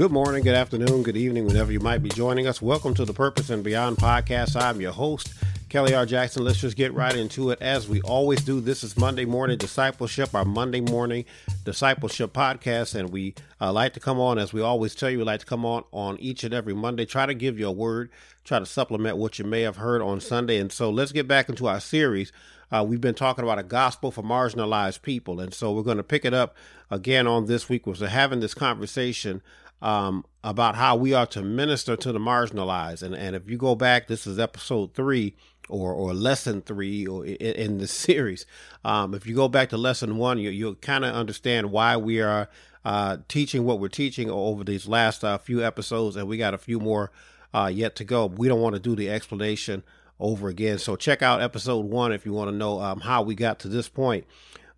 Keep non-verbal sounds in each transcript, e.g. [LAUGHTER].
good morning, good afternoon, good evening, whenever you might be joining us. Welcome to the Purpose and Beyond podcast. I'm your host, Kelly R. Jackson. Let's just get right into it as we always do. This is Monday Morning Discipleship, our Monday morning discipleship podcast. And we uh, like to come on, as we always tell you, we like to come on on each and every Monday, try to give you a word, try to supplement what you may have heard on Sunday. And so let's get back into our series. Uh, we've been talking about a gospel for marginalized people. And so we're going to pick it up again on this week. We're having this conversation um, about how we are to minister to the marginalized. And, and if you go back, this is episode three or, or lesson three or in, in the [LAUGHS] series. Um, if you go back to lesson one, you, you'll kind of understand why we are uh, teaching what we're teaching over these last uh, few episodes. And we got a few more uh, yet to go. We don't want to do the explanation over again. So check out episode one if you want to know um, how we got to this point.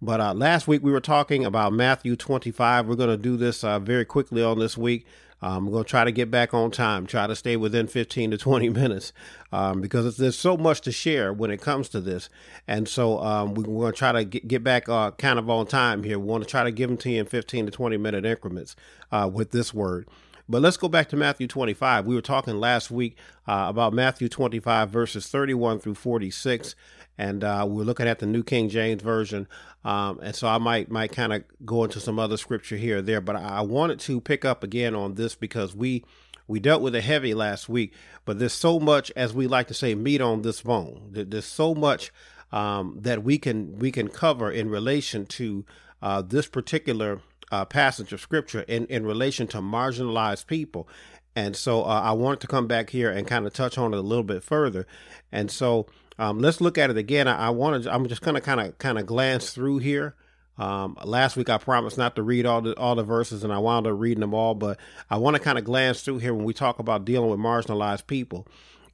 But uh, last week we were talking about Matthew 25. We're going to do this uh, very quickly on this week. I'm going to try to get back on time, try to stay within 15 to 20 [LAUGHS] minutes um, because there's so much to share when it comes to this. And so um, we, are going to try to get, get back uh, kind of on time here. We want to try to give them to you in 15 to 20 minute increments uh, with this word. But let's go back to Matthew 25. We were talking last week uh, about Matthew 25, verses 31 through 46 and uh, we're looking at the New King James Version. Um, and so I might might kind of go into some other scripture here or there, but I wanted to pick up again on this because we we dealt with a heavy last week, but there's so much, as we like to say, meat on this bone. There's so much um, that we can we can cover in relation to uh, this particular uh, passage of scripture in in relation to marginalized people. And so uh, I wanted to come back here and kind of touch on it a little bit further. And so um, let's look at it again. I, I want to. I'm just gonna kind of kind of glance through here. Um, last week I promised not to read all the all the verses, and I wound up reading them all. But I want to kind of glance through here when we talk about dealing with marginalized people,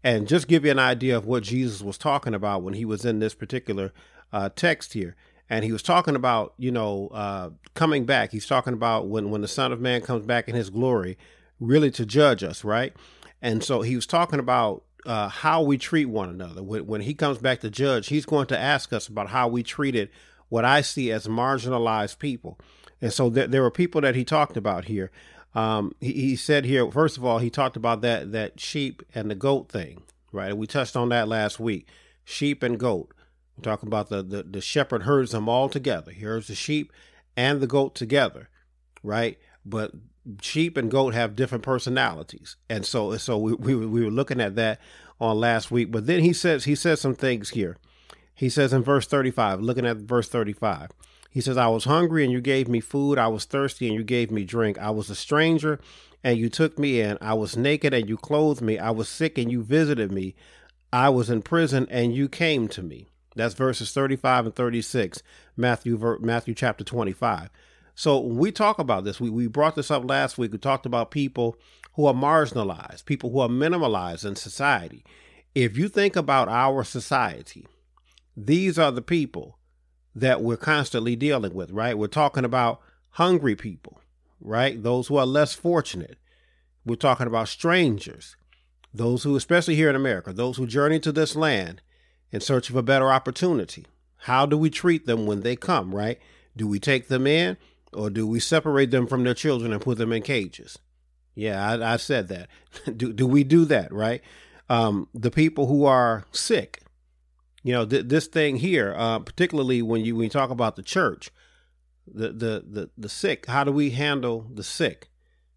and just give you an idea of what Jesus was talking about when he was in this particular uh, text here. And he was talking about, you know, uh, coming back. He's talking about when when the Son of Man comes back in His glory, really to judge us, right? And so he was talking about uh, how we treat one another. When, when he comes back to judge, he's going to ask us about how we treated what I see as marginalized people. And so th- there were people that he talked about here. Um, he, he, said here, first of all, he talked about that that sheep and the goat thing, right? We touched on that last week. Sheep and goat. We're talking about the, the, the shepherd herds them all together. He herds the sheep and the goat together, right? But sheep and goat have different personalities, and so so we, we we were looking at that on last week. But then he says he says some things here. He says in verse thirty five, looking at verse thirty five. He says, I was hungry and you gave me food. I was thirsty and you gave me drink. I was a stranger and you took me in. I was naked and you clothed me. I was sick and you visited me. I was in prison and you came to me. That's verses 35 and 36, Matthew, Matthew chapter 25. So we talk about this, we, we brought this up last week. We talked about people who are marginalized, people who are minimalized in society. If you think about our society, these are the people that we're constantly dealing with, right? We're talking about hungry people, right? Those who are less fortunate. We're talking about strangers, those who, especially here in America, those who journey to this land in search of a better opportunity. How do we treat them when they come, right? Do we take them in? or do we separate them from their children and put them in cages? Yeah, I, I said that. [LAUGHS] do do we do that right? Um, the people who are sick, you know, th- this thing here, uh, particularly when you when you talk about the church, the, the the the sick. How do we handle the sick?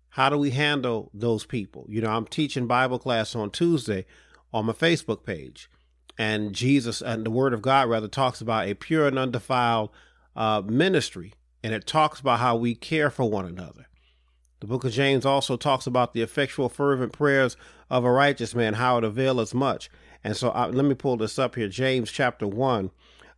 How do we handle those people? You know, I'm teaching Bible class on Tuesday on my Facebook page, and Jesus and the Word of God rather talks about a pure and undefiled uh, ministry and it talks about how we care for one another. The book of James also talks about the effectual, fervent prayers of a righteous man, how it availeth much. And so uh, let me pull this up here. James chapter 1,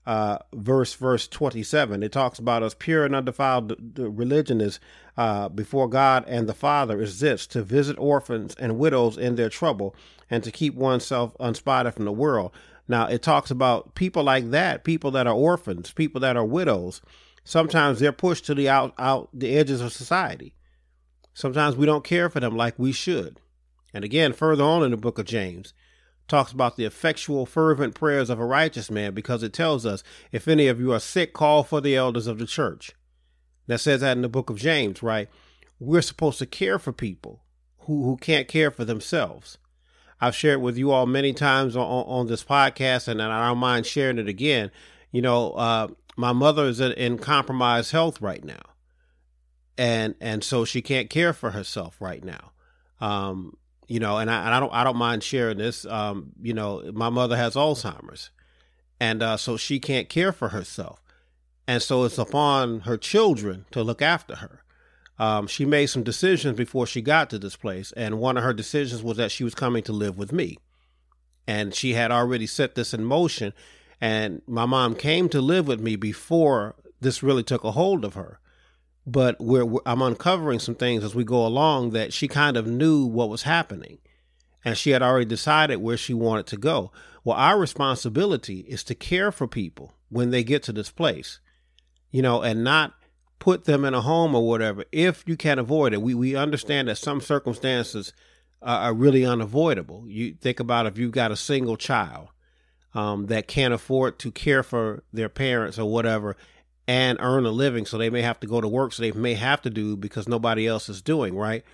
uh, verse verse 27. It talks about us pure and undefiled religion is uh, before God and the Father is this to visit orphans and widows in their trouble and to keep oneself unspotted from the world. Now, it talks about people like that, people that are orphans, people that are widows sometimes they're pushed to the out out the edges of society. Sometimes we don't care for them like we should. And again, further on in the book of James, talks about the effectual, fervent prayers of a righteous man because it tells us, if any of you are sick, call for the elders of the church. That says that in the book of James, right? we're supposed to care for people who, who can't care for themselves. I've shared with you all many times on, on this podcast, and I don't mind sharing it again. You know, uh, my mother is in compromised health right now, and and so she can't care for herself right now. Um, you know, and I, and I don't I don't mind sharing this. Um, you know, my mother has Alzheimer's, and uh, so she can't care for herself, and so it's upon her children to look after her. Um, she made some decisions before she got to this place, and one of her decisions was that she was coming to live with me, and she had already set this in motion. And my mom came to live with me before this really took a hold of her but we're, we're, I'm uncovering some things as we go along that she kind of knew what was happening and she had already decided where she wanted to go. Well, our responsibility is to care for people when they get to this place, you know, and not put them in a home or whatever if you can't avoid it. We we understand that some circumstances are really unavoidable. You think about if you've got a single child um, that can't afford to care for their parents or whatever, and earn a living. So they may have to go to work. So they may have to do because nobody else is doing right.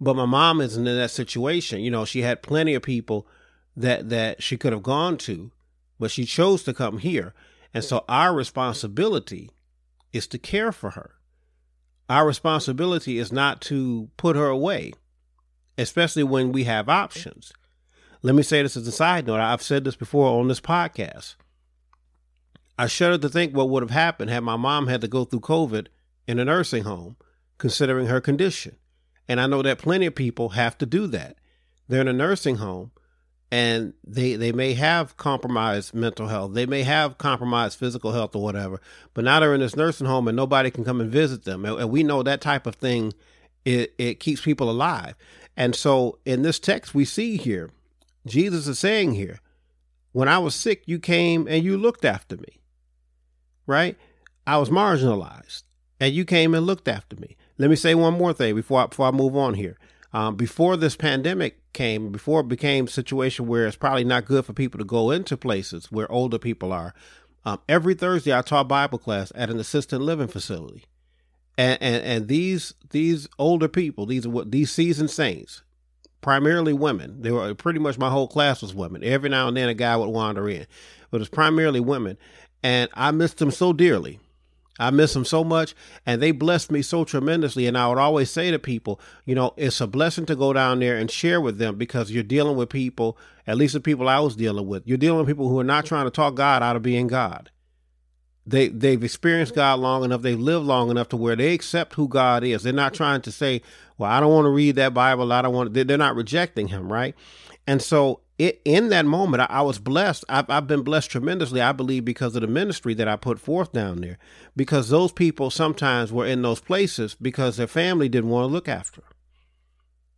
But my mom isn't in that situation. You know, she had plenty of people that that she could have gone to, but she chose to come here. And so our responsibility is to care for her. Our responsibility is not to put her away, especially when we have options. Let me say this as a side note. I've said this before on this podcast. I shudder to think what would have happened had my mom had to go through COVID in a nursing home, considering her condition. And I know that plenty of people have to do that. They're in a nursing home and they they may have compromised mental health. They may have compromised physical health or whatever, but now they're in this nursing home and nobody can come and visit them. And, and we know that type of thing it, it keeps people alive. And so in this text we see here, Jesus is saying here, when I was sick, you came and you looked after me right? I was marginalized, and you came and looked after me. Let me say one more thing before I, before I move on here. Um, before this pandemic came, before it became a situation where it's probably not good for people to go into places where older people are, um, every Thursday I taught Bible class at an assisted living facility, and and, and these these older people, these these seasoned saints, primarily women. They were pretty much my whole class was women. Every now and then a guy would wander in, but it's primarily women and I missed them so dearly. I miss them so much, and they blessed me so tremendously. And I would always say to people, you know, it's a blessing to go down there and share with them because you're dealing with people, at least the people I was dealing with. You're dealing with people who are not trying to talk God out of being God. They they've experienced God long enough, they've lived long enough to where they accept who God is. They're not trying to say, "Well, I don't want to read that Bible. I don't want." They're not rejecting Him, right? And so it, in that moment, I, I was blessed. I've, I've, been blessed tremendously, I believe, because of the ministry that I put forth down there. Because those people sometimes were in those places because their family didn't want to look after.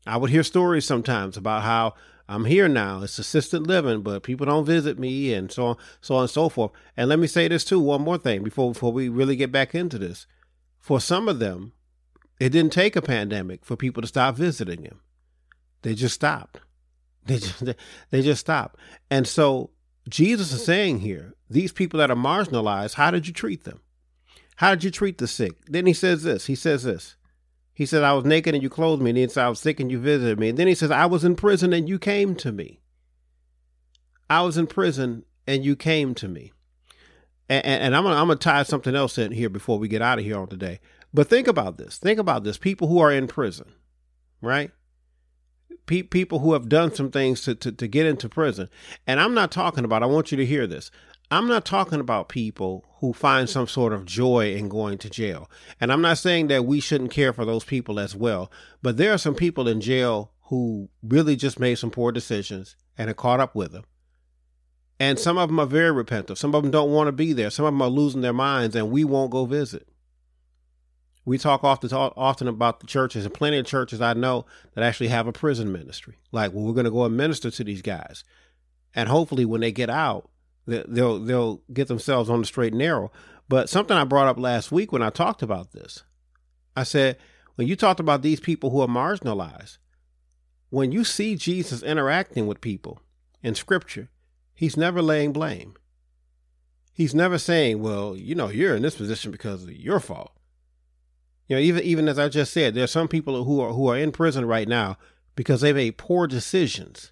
I would hear stories sometimes about how I'm here now. It's assisted living, but people don't visit me, and so on, so on and so forth. And let me say this too, one more thing before before we really get back into this. For some of them, it didn't take a pandemic for people to stop visiting them. They just stopped. They just they just stop. And so Jesus is saying here, these people that are marginalized, how did you treat them? How did you treat the sick? Then he says this. He says this. He said, I was naked and you clothed me. And then said, I was sick and you visited me. And then he says, I was in prison and you came to me. I was in prison and you came to me. And, and, and I'm gonna I'm gonna tie something else in here before we get out of here on today. But think about this. Think about this. People who are in prison, right? Pe- people who have done some things to, to, to get into prison. And I'm not talking about, I want you to hear this. I'm not talking about people who find some sort of joy in going to jail. And I'm not saying that we shouldn't care for those people as well. But there are some people in jail who really just made some poor decisions and are caught up with them. And some of them are very repentant. Some of them don't want to be there. Some of them are losing their minds, and we won't go visit. We talk often often about the churches, and plenty of churches I know that actually have a prison ministry. Like, well, we're going to go and minister to these guys, and hopefully, when they get out, they'll they'll get themselves on the straight and narrow. But something I brought up last week when I talked about this, I said when you talked about these people who are marginalized, when you see Jesus interacting with people in Scripture, he's never laying blame. He's never saying, "Well, you know, you're in this position because of your fault." You know, even even as I just said, there are some people who are who are in prison right now because they made poor decisions.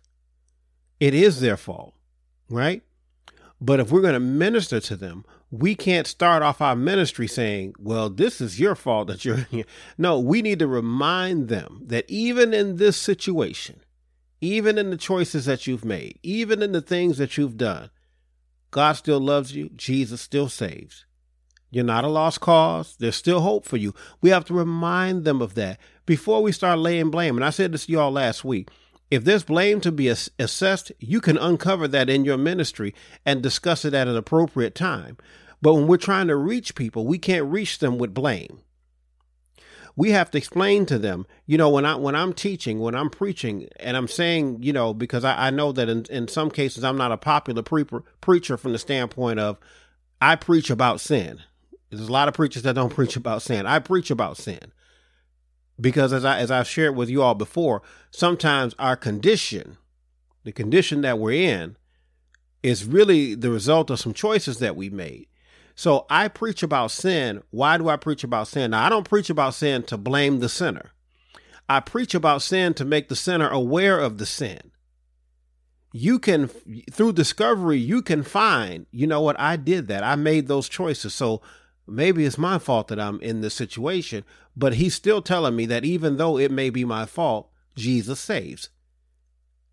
It is their fault, right? But if we're going to minister to them, we can't start off our ministry saying, well, this is your fault that you're. [LAUGHS] No, we need to remind them that even in this situation, even in the choices that you've made, even in the things that you've done, God still loves you. Jesus still saves. You're not a lost cause. There's still hope for you. We have to remind them of that before we start laying blame. And I said this to y'all last week. If there's blame to be assessed, you can uncover that in your ministry and discuss it at an appropriate time. But when we're trying to reach people, we can't reach them with blame. We have to explain to them, you know, when I when I'm teaching, when I'm preaching, and I'm saying, you know, because I, I know that in, in some cases I'm not a popular pre- preacher from the standpoint of I preach about sin. There's a lot of preachers that don't [LAUGHS] preach about sin. I preach about sin because as I as I've shared with you all before, sometimes our condition, the condition that we're in, is really the result of some choices that we made. So I preach about sin. Why do I preach about sin? Now I don't preach about sin to blame the sinner. I preach about sin to make the sinner aware of the sin. You can through discovery you can find, you know what, I did that. I made those choices. So maybe it's my fault that I'm in this situation, but he's still telling me that even though it may be my fault, Jesus saves.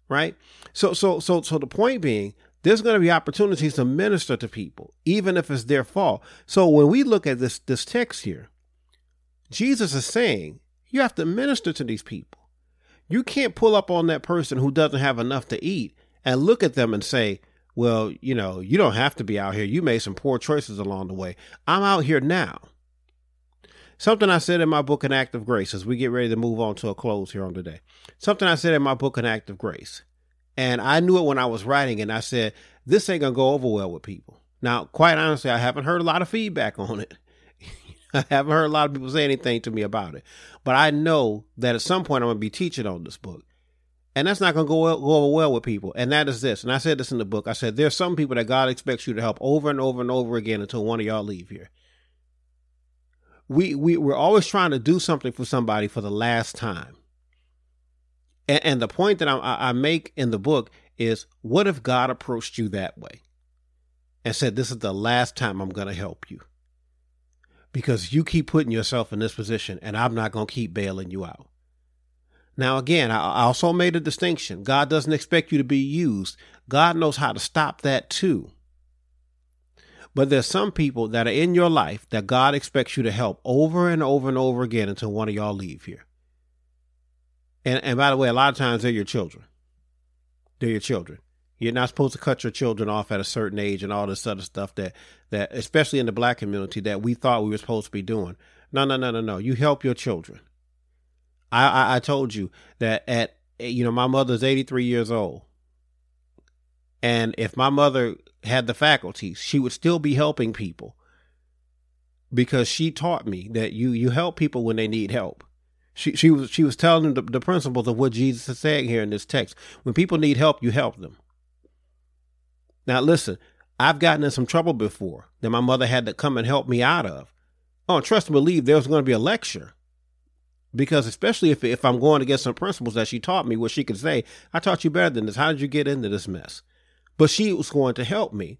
Right? So so so so the point being, there's going to be opportunities to minister to people, even if it's their fault. So when we look at this this text here, Jesus is saying you have to minister to these people. You can't pull up on that person who doesn't have enough to eat and look at them and say, well, you know, you don't have to be out here. You made some poor choices along the way. I'm out here now. Something I said in my book, An Act of Grace, as we get ready to move on to a close here on today. Something I said in my book, An Act of Grace. And I knew it when I was writing it, and I said, this ain't going to go over well with people. Now, quite honestly, I haven't heard a lot of feedback [LAUGHS] on it. I haven't heard a lot of people say anything to me about it. But I know that at some point I'm going to be teaching on this book. And that's not going to go, well, go over well with people. And that is this. And I said this in the book. I said, there's some people that God expects you to help over and over and over again until one of y'all leave here. We, we, we're always trying to do something for somebody for the last time. And, and the point that I, I make in the book is what if God approached you that way and said, this is the last time I'm going to help you? Because you keep putting yourself in this position and I'm not going to keep bailing you out. Now, again, I also made a distinction. God doesn't expect you to be used. God knows how to stop that too. But there's some people that are in your life that God expects you to help over and over and over again until one of y'all leave here. And and by the way, a lot of times they're your children. They're your children. You're not supposed to cut your children off at a certain age and all this other stuff that that especially in the black community that we thought we were supposed to be doing. No, no, no, no, no. You help your children. I, I, I told you that at you know my mother's 83 years old, and if my mother had the faculties, she would still be helping people because she taught me that you you help people when they need help. She she was she was telling them the, the principles of what Jesus is saying here in this text. When people need help, you help them. Now listen, I've gotten in some trouble before that my mother had to come and help me out of. Oh, trust and believe there was going to be a lecture because especially if if I'm going get some principles that she taught me, where she could say, "I taught you better than this. How did you get into this mess?" But she was going to help me.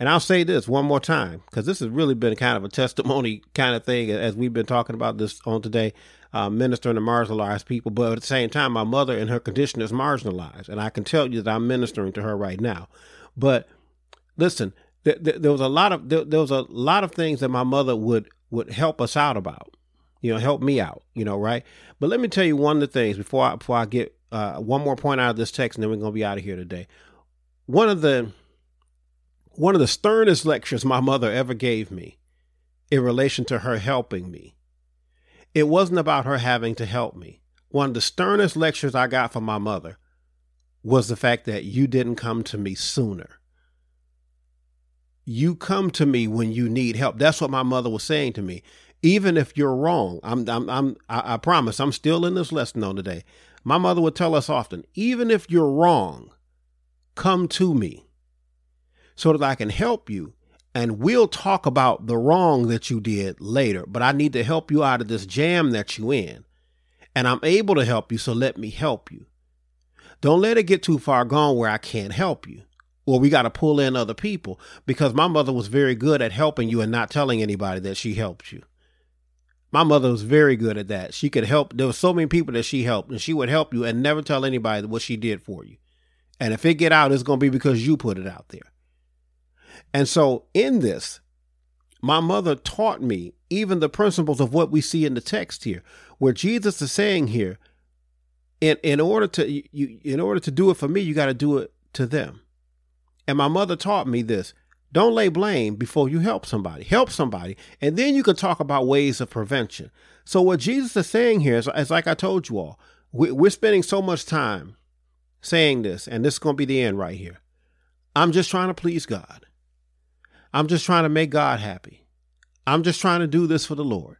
And I'll say this one more time because this has really been kind of a [LAUGHS] testimony kind of thing as we've been talking about this on today, uh, ministering to marginalized people. But at the same time, my mother and her condition is marginalized, and I can tell you that I'm ministering to her right now. But listen, th- th- there was a lot of there, there was a lot of things that my mother would would help us out about you know, help me out, you know, right? But let me tell you one of the things before I, before I get uh, one more point out of this text, and then we're gonna be out of here today. One of the one of the sternest lectures my mother ever gave me in relation to her helping me. It wasn't about her having to help me. One of the sternest lectures I got from my mother was the fact that you didn't come to me sooner. You come to me when you need help. That's what my mother was saying to me even if you're wrong, I'm, I'm, I'm, I, I promise I'm still in this lesson on today. My mother would tell us often, even if you're wrong, come to me so that I can help you and we'll talk about the wrong that you did later, but I need to help you out of this jam that you in. And I'm able to help you, so let me help you. Don't let it get too far gone where I can't help you. Or we got to pull in other people because my mother was very good at helping you and not telling anybody that she helped you. My mother was very good at that. She could help. There were so many people that she helped, and she would help you and never tell anybody what she did for you. And if it get out, it's going to be because you put it out there. And so in this, my mother taught me even the principles of what we see in the text here, where Jesus is saying here, in in order to you in order to do it for me, you got to do it to them. And my mother taught me this. Don't lay blame before you help somebody. Help somebody, and then you can talk about ways of prevention. So what Jesus is saying here is, is like I told you all, we, we're spending so much time saying this, and this is going to be the end right here. I'm just trying to please God. I'm just trying to make God happy. I'm just trying to do this for the Lord.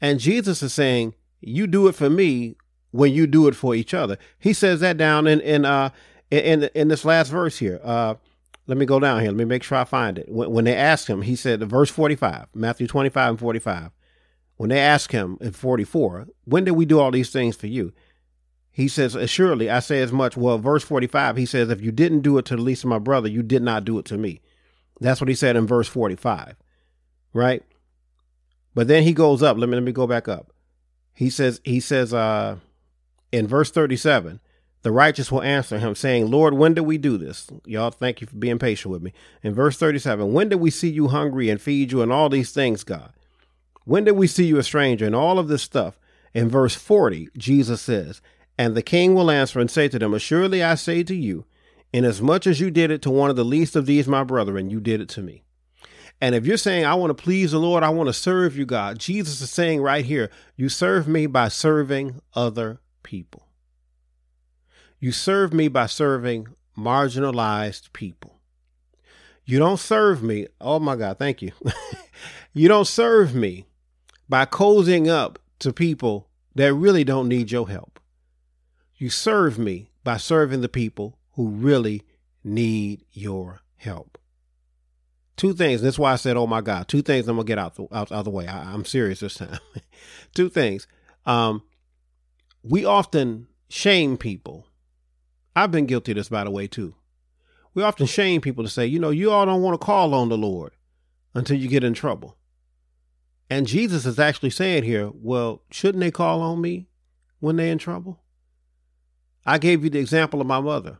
And Jesus is saying, You do it for me when you do it for each other. He says that down in in uh in in this last verse here. Uh let me go down here. Let me make sure I find it. When, when they asked him, he said, verse 45, Matthew 25 and 45. When they asked him in 44, when did we do all these things for you? He says, Surely I say as much. Well, verse 45, he says, If you didn't do it to the least of my brother, you did not do it to me. That's what he said in verse 45, right? But then he goes up. Let me let me go back up. He says he says uh in verse 37, the righteous will answer him saying, "Lord, when did we do this?" Y'all thank you for being patient with me. In verse 37, when did we see you hungry and feed you and all these things, God? When did we see you a stranger and all of this stuff? In verse 40, Jesus says, "And the king will answer and say to them, Assuredly I say to you, Inasmuch as you did it to one of the least of these, my brethren, you did it to me. And if you're saying, I want to please the Lord, I want to serve you, God, Jesus is saying right here, you serve me by serving other people. You serve me by serving marginalized people. You don't serve me. Oh my God, thank you. [LAUGHS] you don't serve me by cozying up to people that really don't need your help. You serve me by serving the people who really need your help. Two things. That's why I said, "Oh my God!" Two things. I'm gonna get out the, out, out the way. I, am serious this time. [LAUGHS] Two things. Um, we often shame people. I've been guilty of this, by the way, too. We often shame people to say, you know, you all don't want to call on the Lord until you get in trouble. And Jesus is actually saying here, well, shouldn't they call on me when they're in trouble? I gave you the example of my mother.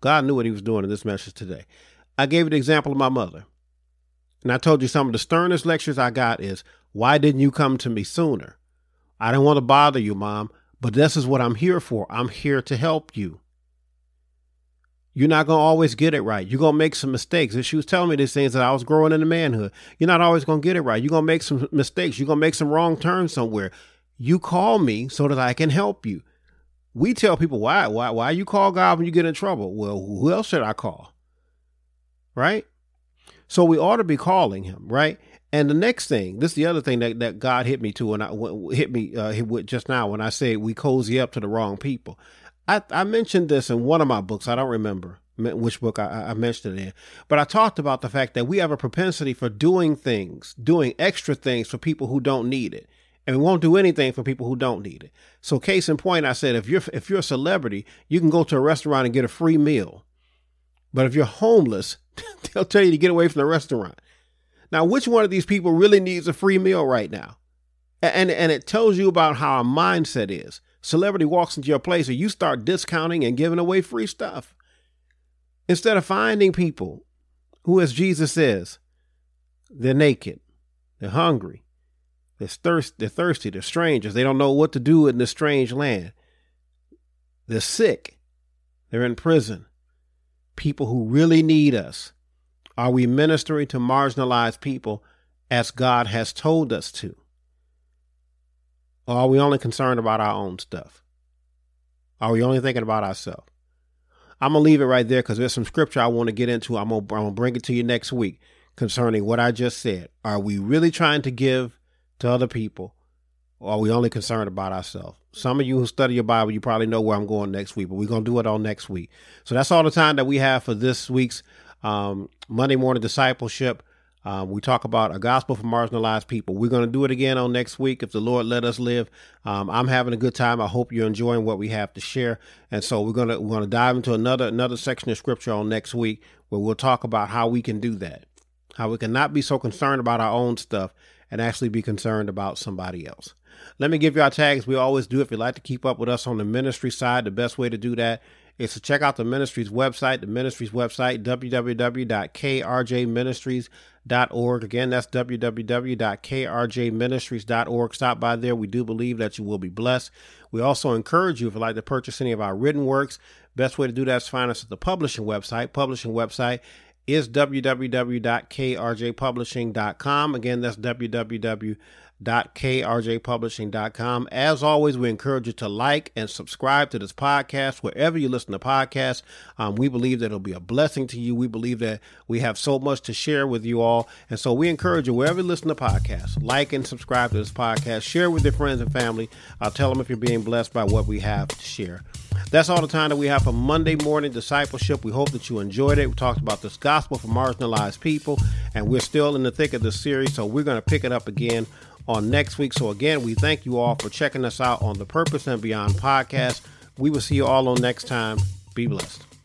God knew what he was doing in this message today. I gave you the example of my mother. And I told you some of the sternest lectures I got is, why didn't you come to me sooner? I didn't want to bother you, mom, but this is what I'm here for. I'm here to help you. You're not going to always get it right. You're going to make some mistakes. And she was telling me these things that I was growing into manhood. You're not always going to get it right. You're going to make some mistakes. You're going to make some wrong turns somewhere. You call me so that I can help you we tell people why why why you call God when you get in trouble? Well, who else should I call? Right? So we ought to be calling him, right? And the next thing, this is the other thing that, that God hit me to, and I hit me uh, just now when I say we cozy up to the wrong people. I, I mentioned this in one of my books. I don't remember which book I, I mentioned it in, but I talked about the fact that we have a propensity for doing things, doing extra things for people who don't need it and we won't do anything for people who don't need it. So case in point, I said if you're if you're a celebrity, you can go to a restaurant and get a free meal. But if you're homeless, [LAUGHS] they'll tell you to get away from the restaurant. Now, which one of these people really needs a free meal right now? And and it tells you about how our mindset is. Celebrity walks into your place and you start discounting and giving away free stuff. Instead of finding people who, as Jesus says, they're naked, they're hungry, they're, thirst, they're thirsty. They're strangers. They don't know what to do in this strange land. They're sick. They're in prison. People who really need us. Are we ministering to marginalized people as God has told us to? Or are we only concerned about our own stuff? Are we only thinking about ourselves? I'm going to leave it right there because there's some scripture I want to get into. I'm going to bring it to you next week concerning what I just said. Are we really trying to give to other people, or are we only concerned about ourselves? Some of you who study your Bible, you probably know where I'm going next week, but we're going to do it on next week. So that's all the time that we have for this week's um, Monday morning discipleship. Um, we talk about a gospel for marginalized people. We're going to do it again on next week if the Lord let us live. Um, I'm having a good time. I hope you're enjoying what we have to share. And so we're going to we're going to dive into another another section of scripture on next week where we'll talk about how we can do that, how we can not be so concerned about our own stuff and actually be concerned about somebody else. Let me give you our tags. We always do. If you'd like to keep up with us on the ministry side, the best way to do that is to check out the ministry's website, the ministry's website, www.krjministries.org. Again, that's www.krjministries.org. Stop by there. We do believe that you will be blessed. We also encourage you, if you'd like to purchase any of our written works, best way to do that is find us at the publishing website. Publishing website is www.krjpublishing.com. Again, that's www www.krjpublishing.com. As always, we encourage you to like and subscribe to this podcast wherever you listen to podcasts. Um, we believe that it'll be a blessing to you. We believe that we have so much to share with you all. And so we encourage you, wherever you listen to podcasts, like and subscribe to this podcast. Share with your friends and family. I'll tell them if you're being blessed by what we have to share. That's all the time that we have for Monday morning discipleship. We hope that you enjoyed it. We talked about this gospel for marginalized people, and we're still in the thick of this series, so we're going to pick it up again on next week. So, again, we thank you all for checking us out on the Purpose and Beyond podcast. We will see you all on next time. Be blessed.